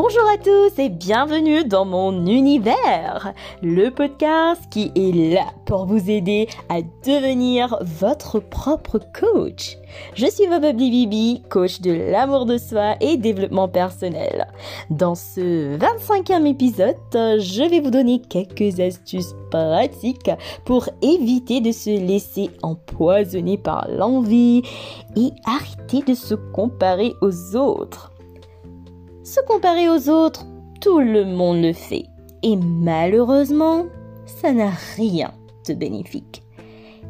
Bonjour à tous et bienvenue dans mon univers, le podcast qui est là pour vous aider à devenir votre propre coach. Je suis Bob Bibi, coach de l'amour de soi et développement personnel. Dans ce 25e épisode, je vais vous donner quelques astuces pratiques pour éviter de se laisser empoisonner par l'envie et arrêter de se comparer aux autres. Se comparer aux autres, tout le monde le fait. Et malheureusement, ça n'a rien de bénéfique.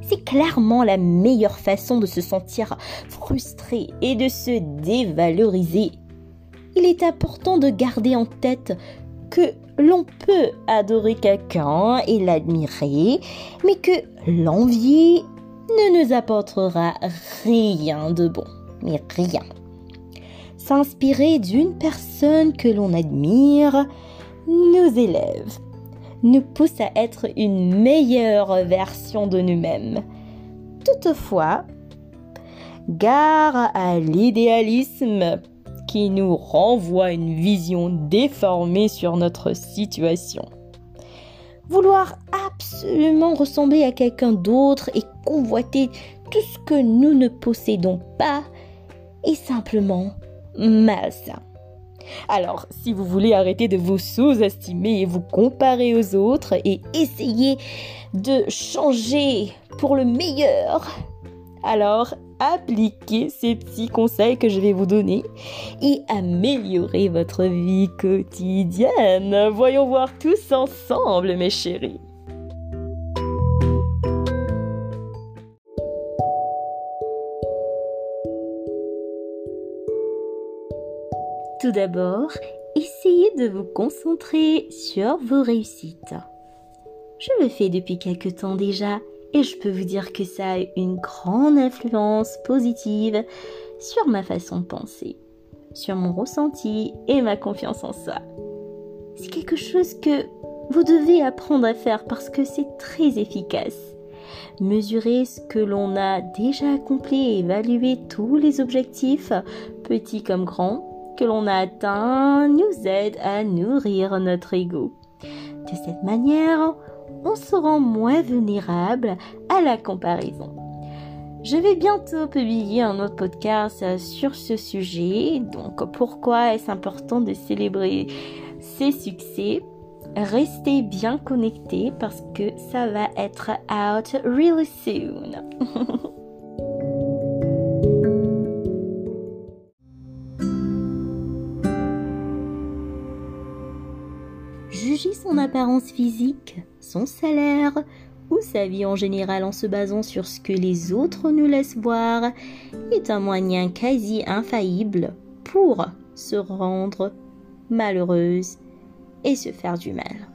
C'est clairement la meilleure façon de se sentir frustré et de se dévaloriser. Il est important de garder en tête que l'on peut adorer quelqu'un et l'admirer, mais que l'envier ne nous apportera rien de bon. Mais rien. S'inspirer d'une personne que l'on admire nous élève, nous pousse à être une meilleure version de nous-mêmes. Toutefois, gare à l'idéalisme qui nous renvoie une vision déformée sur notre situation. Vouloir absolument ressembler à quelqu'un d'autre et convoiter tout ce que nous ne possédons pas est simplement malsain. Alors, si vous voulez arrêter de vous sous-estimer et vous comparer aux autres et essayer de changer pour le meilleur, alors appliquez ces petits conseils que je vais vous donner et améliorez votre vie quotidienne. Voyons voir tous ensemble, mes chéris. Tout d'abord, essayez de vous concentrer sur vos réussites. Je le fais depuis quelque temps déjà et je peux vous dire que ça a une grande influence positive sur ma façon de penser, sur mon ressenti et ma confiance en soi. C'est quelque chose que vous devez apprendre à faire parce que c'est très efficace. Mesurer ce que l'on a déjà accompli et évaluer tous les objectifs, petits comme grands, que l'on a atteint nous aide à nourrir notre ego. De cette manière, on se rend moins vulnérable à la comparaison. Je vais bientôt publier un autre podcast sur ce sujet, donc pourquoi est-ce important de célébrer ses succès? Restez bien connectés parce que ça va être out really soon. juger son apparence physique, son salaire ou sa vie en général en se basant sur ce que les autres nous laissent voir est un moyen quasi infaillible pour se rendre malheureuse et se faire du mal.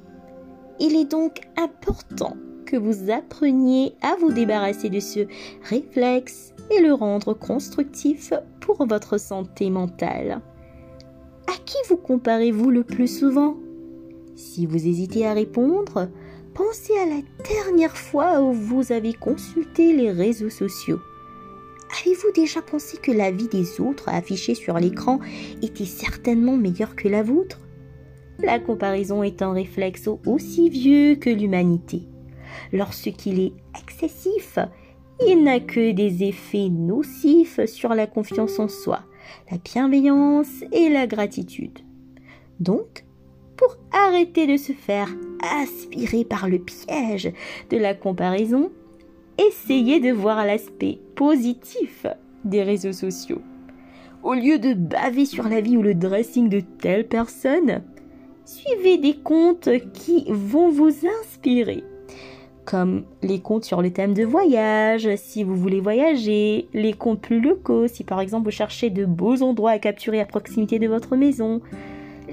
Il est donc important que vous appreniez à vous débarrasser de ce réflexe et le rendre constructif pour votre santé mentale. À qui vous comparez-vous le plus souvent? Si vous hésitez à répondre, pensez à la dernière fois où vous avez consulté les réseaux sociaux. Avez-vous déjà pensé que la vie des autres affichée sur l'écran était certainement meilleure que la vôtre? La comparaison est un réflexe aussi vieux que l'humanité. Lorsqu'il est excessif, il n'a que des effets nocifs sur la confiance en soi, la bienveillance et la gratitude. Donc, pour arrêter de se faire aspirer par le piège de la comparaison, essayez de voir l'aspect positif des réseaux sociaux. Au lieu de baver sur la vie ou le dressing de telle personne, suivez des comptes qui vont vous inspirer, comme les comptes sur le thème de voyage, si vous voulez voyager, les comptes plus locaux, si par exemple vous cherchez de beaux endroits à capturer à proximité de votre maison,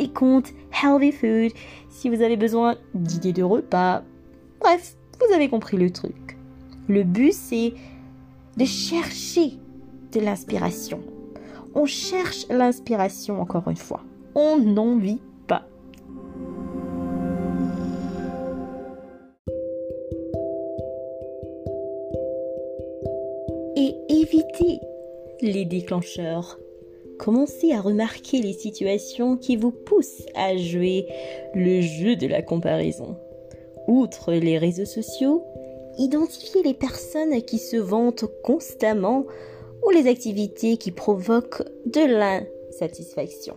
les comptes healthy food, si vous avez besoin d'idées de repas. Bref, vous avez compris le truc. Le but, c'est de chercher de l'inspiration. On cherche l'inspiration encore une fois. On n'en vit pas. Et évitez les déclencheurs commencez à remarquer les situations qui vous poussent à jouer le jeu de la comparaison. Outre les réseaux sociaux, identifiez les personnes qui se vantent constamment ou les activités qui provoquent de l'insatisfaction.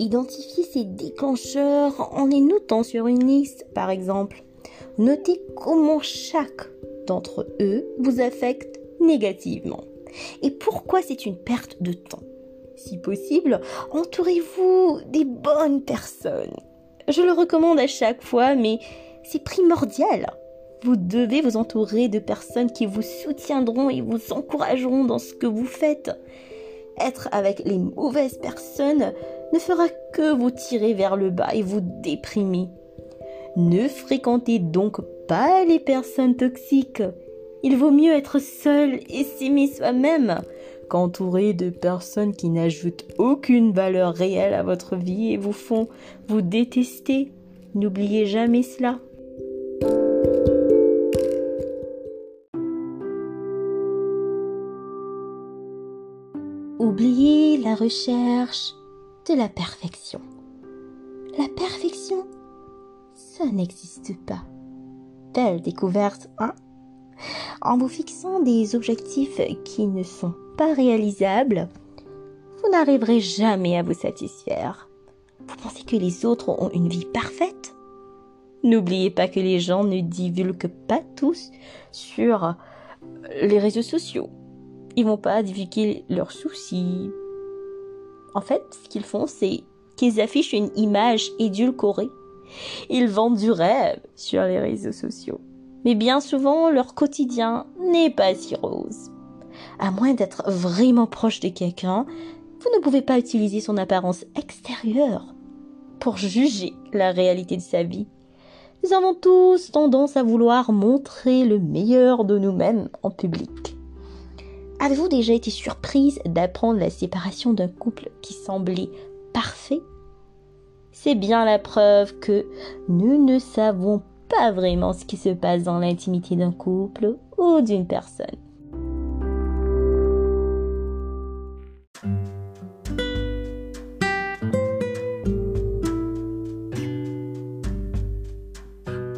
Identifiez ces déclencheurs en les notant sur une liste, par exemple. Notez comment chaque d'entre eux vous affecte négativement et pourquoi c'est une perte de temps? Si possible, entourez-vous des bonnes personnes. Je le recommande à chaque fois, mais c'est primordial. Vous devez vous entourer de personnes qui vous soutiendront et vous encourageront dans ce que vous faites. Être avec les mauvaises personnes ne fera que vous tirer vers le bas et vous déprimer. Ne fréquentez donc pas les personnes toxiques. Il vaut mieux être seul et s'aimer soi-même qu'entouré de personnes qui n'ajoutent aucune valeur réelle à votre vie et vous font vous détester. N'oubliez jamais cela. Oubliez la recherche de la perfection. La perfection, ça n'existe pas. Belle découverte, hein? En vous fixant des objectifs qui ne sont pas réalisables, vous n'arriverez jamais à vous satisfaire. Vous pensez que les autres ont une vie parfaite? N'oubliez pas que les gens ne divulguent pas tous sur les réseaux sociaux. Ils vont pas divulguer leurs soucis. En fait, ce qu'ils font, c'est qu'ils affichent une image édulcorée. Ils vendent du rêve sur les réseaux sociaux. Mais bien souvent, leur quotidien n'est pas si rose. À moins d'être vraiment proche de quelqu'un, vous ne pouvez pas utiliser son apparence extérieure pour juger la réalité de sa vie. Nous avons tous tendance à vouloir montrer le meilleur de nous-mêmes en public. Avez-vous déjà été surprise d'apprendre la séparation d'un couple qui semblait parfait? C'est bien la preuve que nous ne savons pas vraiment ce qui se passe dans l'intimité d'un couple ou d'une personne.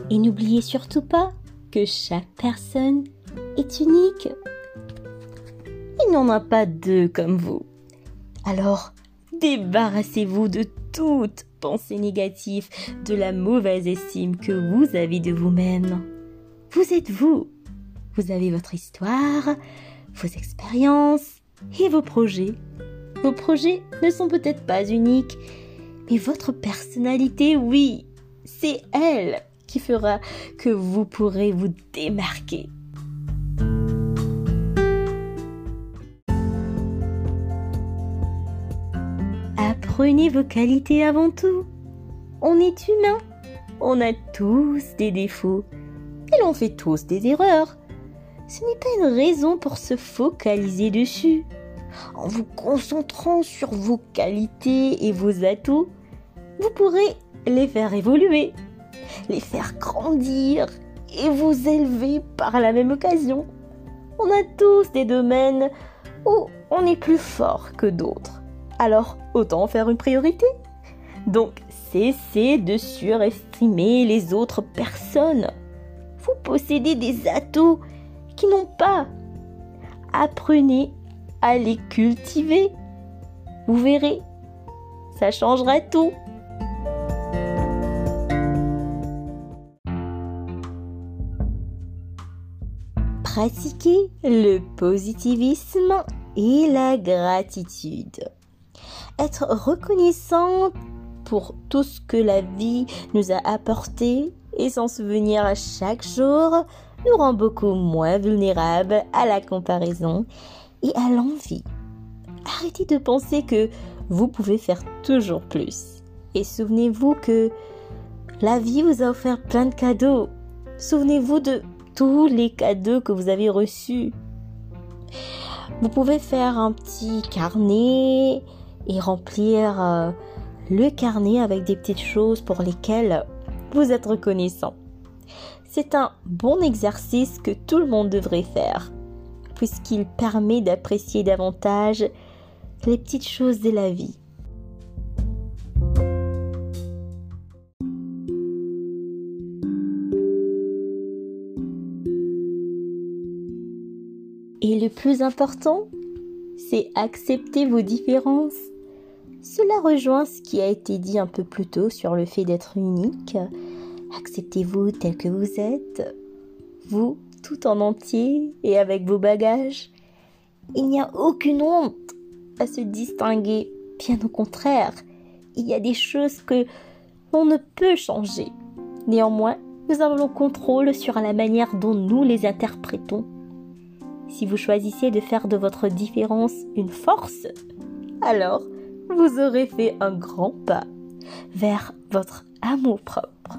Et n'oubliez surtout pas que chaque personne est unique. Il n'y en a pas deux comme vous. Alors, débarrassez-vous de toute pensée négative, de la mauvaise estime que vous avez de vous-même. Vous êtes vous. Vous avez votre histoire, vos expériences et vos projets. Vos projets ne sont peut-être pas uniques, mais votre personnalité, oui, c'est elle qui fera que vous pourrez vous démarquer. Apprenez vos qualités avant tout. On est humain. On a tous des défauts. Et l'on fait tous des erreurs. Ce n'est pas une raison pour se focaliser dessus. En vous concentrant sur vos qualités et vos atouts, vous pourrez les faire évoluer les faire grandir et vous élever par la même occasion. On a tous des domaines où on est plus fort que d'autres. Alors autant en faire une priorité. Donc cessez de surestimer les autres personnes. Vous possédez des atouts qui n'ont pas. Apprenez à les cultiver. Vous verrez, ça changera tout. pratiquer le positivisme et la gratitude. Être reconnaissant pour tout ce que la vie nous a apporté et s'en souvenir à chaque jour nous rend beaucoup moins vulnérables à la comparaison et à l'envie. Arrêtez de penser que vous pouvez faire toujours plus. Et souvenez-vous que la vie vous a offert plein de cadeaux. Souvenez-vous de tous les cadeaux que vous avez reçus. Vous pouvez faire un petit carnet et remplir euh, le carnet avec des petites choses pour lesquelles vous êtes reconnaissant. C'est un bon exercice que tout le monde devrait faire, puisqu'il permet d'apprécier davantage les petites choses de la vie. Et le plus important, c'est accepter vos différences. Cela rejoint ce qui a été dit un peu plus tôt sur le fait d'être unique. Acceptez-vous tel que vous êtes, vous tout en entier et avec vos bagages. Il n'y a aucune honte à se distinguer, bien au contraire. Il y a des choses que l'on ne peut changer. Néanmoins, nous avons le contrôle sur la manière dont nous les interprétons si vous choisissez de faire de votre différence une force, alors vous aurez fait un grand pas vers votre amour propre.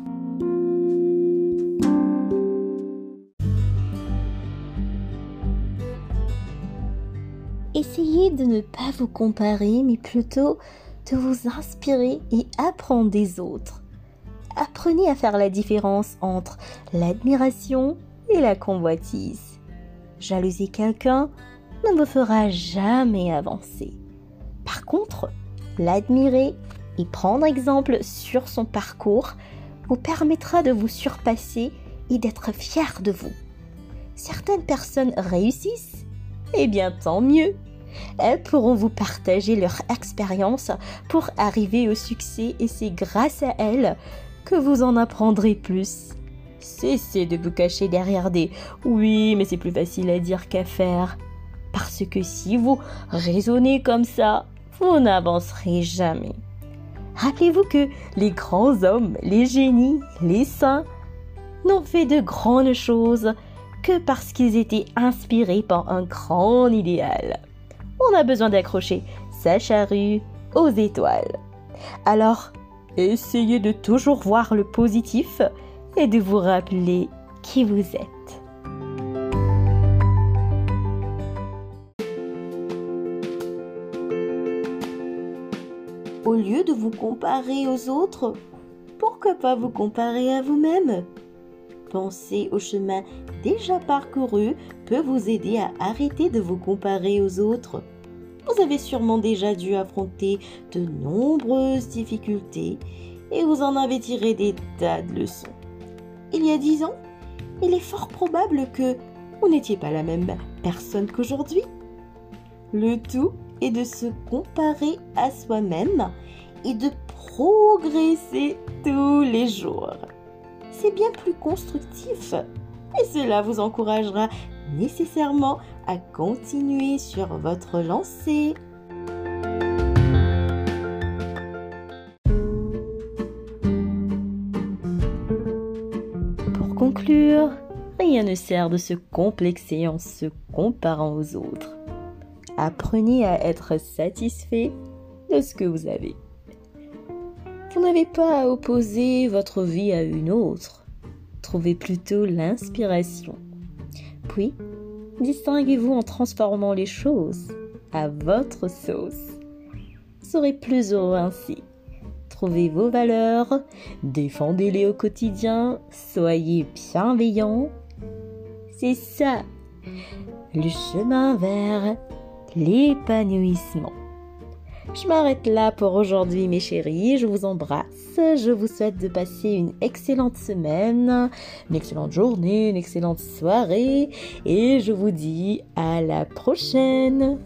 Essayez de ne pas vous comparer, mais plutôt de vous inspirer et apprendre des autres. Apprenez à faire la différence entre l'admiration et la convoitise. Jalouser quelqu'un ne vous fera jamais avancer. Contre, l'admirer et prendre exemple sur son parcours vous permettra de vous surpasser et d'être fier de vous. Certaines personnes réussissent, et eh bien tant mieux. Elles pourront vous partager leur expérience pour arriver au succès et c'est grâce à elles que vous en apprendrez plus. Cessez de vous cacher derrière des oui, mais c'est plus facile à dire qu'à faire. Parce que si vous raisonnez comme ça, vous n'avancerez jamais. Rappelez-vous que les grands hommes, les génies, les saints n'ont fait de grandes choses que parce qu'ils étaient inspirés par un grand idéal. On a besoin d'accrocher sa charrue aux étoiles. Alors, essayez de toujours voir le positif et de vous rappeler qui vous êtes. Au lieu de vous comparer aux autres, pourquoi pas vous comparer à vous-même? Penser au chemin déjà parcouru peut vous aider à arrêter de vous comparer aux autres. Vous avez sûrement déjà dû affronter de nombreuses difficultés et vous en avez tiré des tas de leçons il y a dix ans, il est fort probable que vous n'étiez pas la même personne qu'aujourd'hui. Le tout est de se comparer à soi-même et de progresser tous les jours. C'est bien plus constructif et cela vous encouragera nécessairement à continuer sur votre lancée. conclure, rien ne sert de se complexer en se comparant aux autres. Apprenez à être satisfait de ce que vous avez. Vous n'avez pas à opposer votre vie à une autre. Trouvez plutôt l'inspiration. Puis, distinguez-vous en transformant les choses à votre sauce. Vous serez plus heureux ainsi. Trouvez vos valeurs, défendez-les au quotidien, soyez bienveillants. C'est ça, le chemin vers l'épanouissement. Je m'arrête là pour aujourd'hui mes chéris, je vous embrasse, je vous souhaite de passer une excellente semaine, une excellente journée, une excellente soirée. Et je vous dis à la prochaine